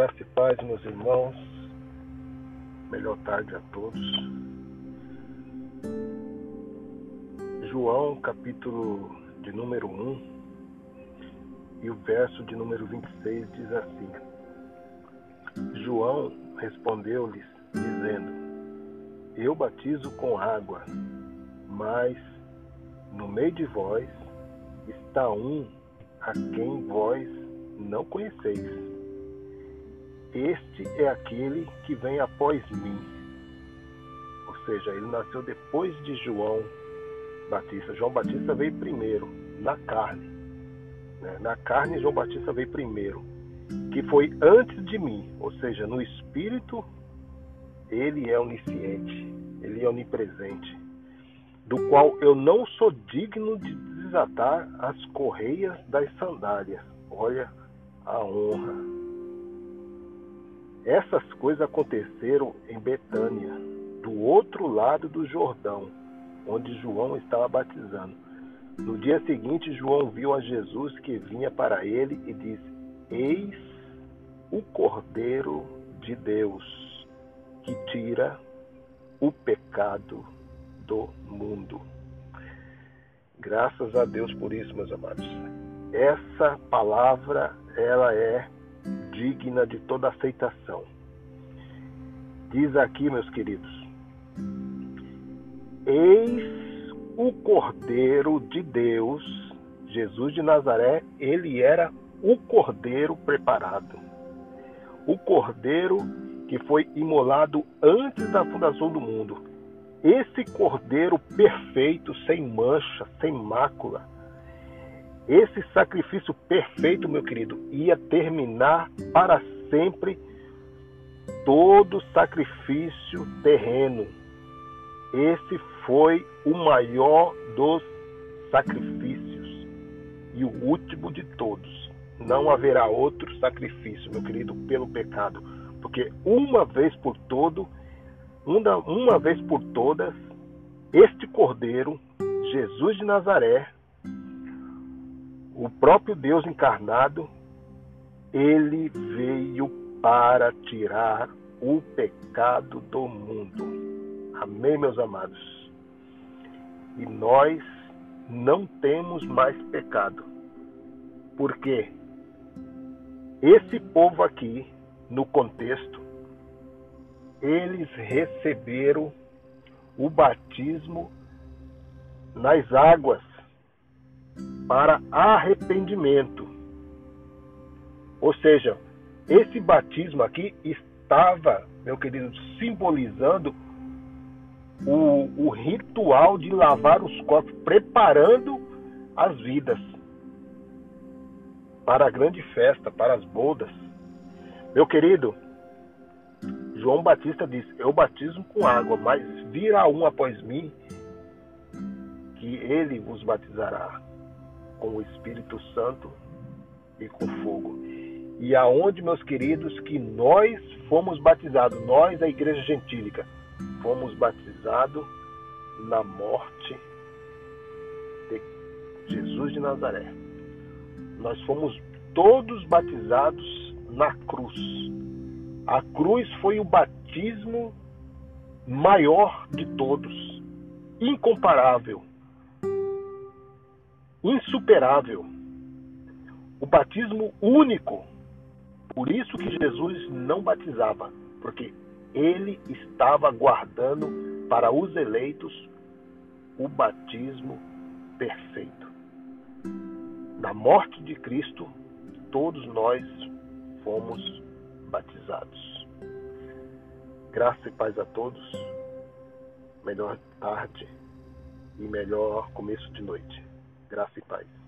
Graça e paz, meus irmãos. Melhor tarde a todos. João, capítulo de número 1 e o verso de número 26 diz assim: João respondeu-lhes, dizendo: Eu batizo com água, mas no meio de vós está um a quem vós não conheceis. Este é aquele que vem após mim. Ou seja, ele nasceu depois de João Batista. João Batista veio primeiro, na carne. Né? Na carne, João Batista veio primeiro, que foi antes de mim. Ou seja, no espírito, ele é onisciente, ele é onipresente, do qual eu não sou digno de desatar as correias das sandálias. Olha a honra. Essas coisas aconteceram em Betânia, do outro lado do Jordão, onde João estava batizando. No dia seguinte, João viu a Jesus que vinha para ele e disse: Eis o Cordeiro de Deus que tira o pecado do mundo. Graças a Deus por isso, meus amados. Essa palavra, ela é digna de toda aceitação. Diz aqui, meus queridos: Eis o Cordeiro de Deus, Jesus de Nazaré, ele era o Cordeiro preparado. O Cordeiro que foi imolado antes da fundação do mundo esse cordeiro perfeito, sem mancha, sem mácula, esse sacrifício perfeito, meu querido, ia terminar para sempre todo sacrifício terreno. Esse foi o maior dos sacrifícios e o último de todos. Não haverá outro sacrifício, meu querido, pelo pecado, porque uma vez por todo uma, uma vez por todas, este Cordeiro, Jesus de Nazaré, o próprio Deus encarnado, ele veio para tirar o pecado do mundo. Amém, meus amados? E nós não temos mais pecado. Porque esse povo aqui, no contexto, eles receberam o batismo nas águas para arrependimento. Ou seja, esse batismo aqui estava, meu querido, simbolizando o, o ritual de lavar os corpos, preparando as vidas para a grande festa, para as bodas. Meu querido, João Batista diz: Eu batizo com água, mas virá um após mim que ele vos batizará com o Espírito Santo e com fogo. E aonde, meus queridos, que nós fomos batizados, nós, a Igreja Gentílica, fomos batizados na morte de Jesus de Nazaré. Nós fomos todos batizados na cruz a cruz foi o batismo maior de todos, incomparável, insuperável. O batismo único. Por isso que Jesus não batizava, porque ele estava guardando para os eleitos o batismo perfeito. Na morte de Cristo, todos nós fomos batizados. Graça e paz a todos. Melhor tarde e melhor começo de noite. Graça e paz.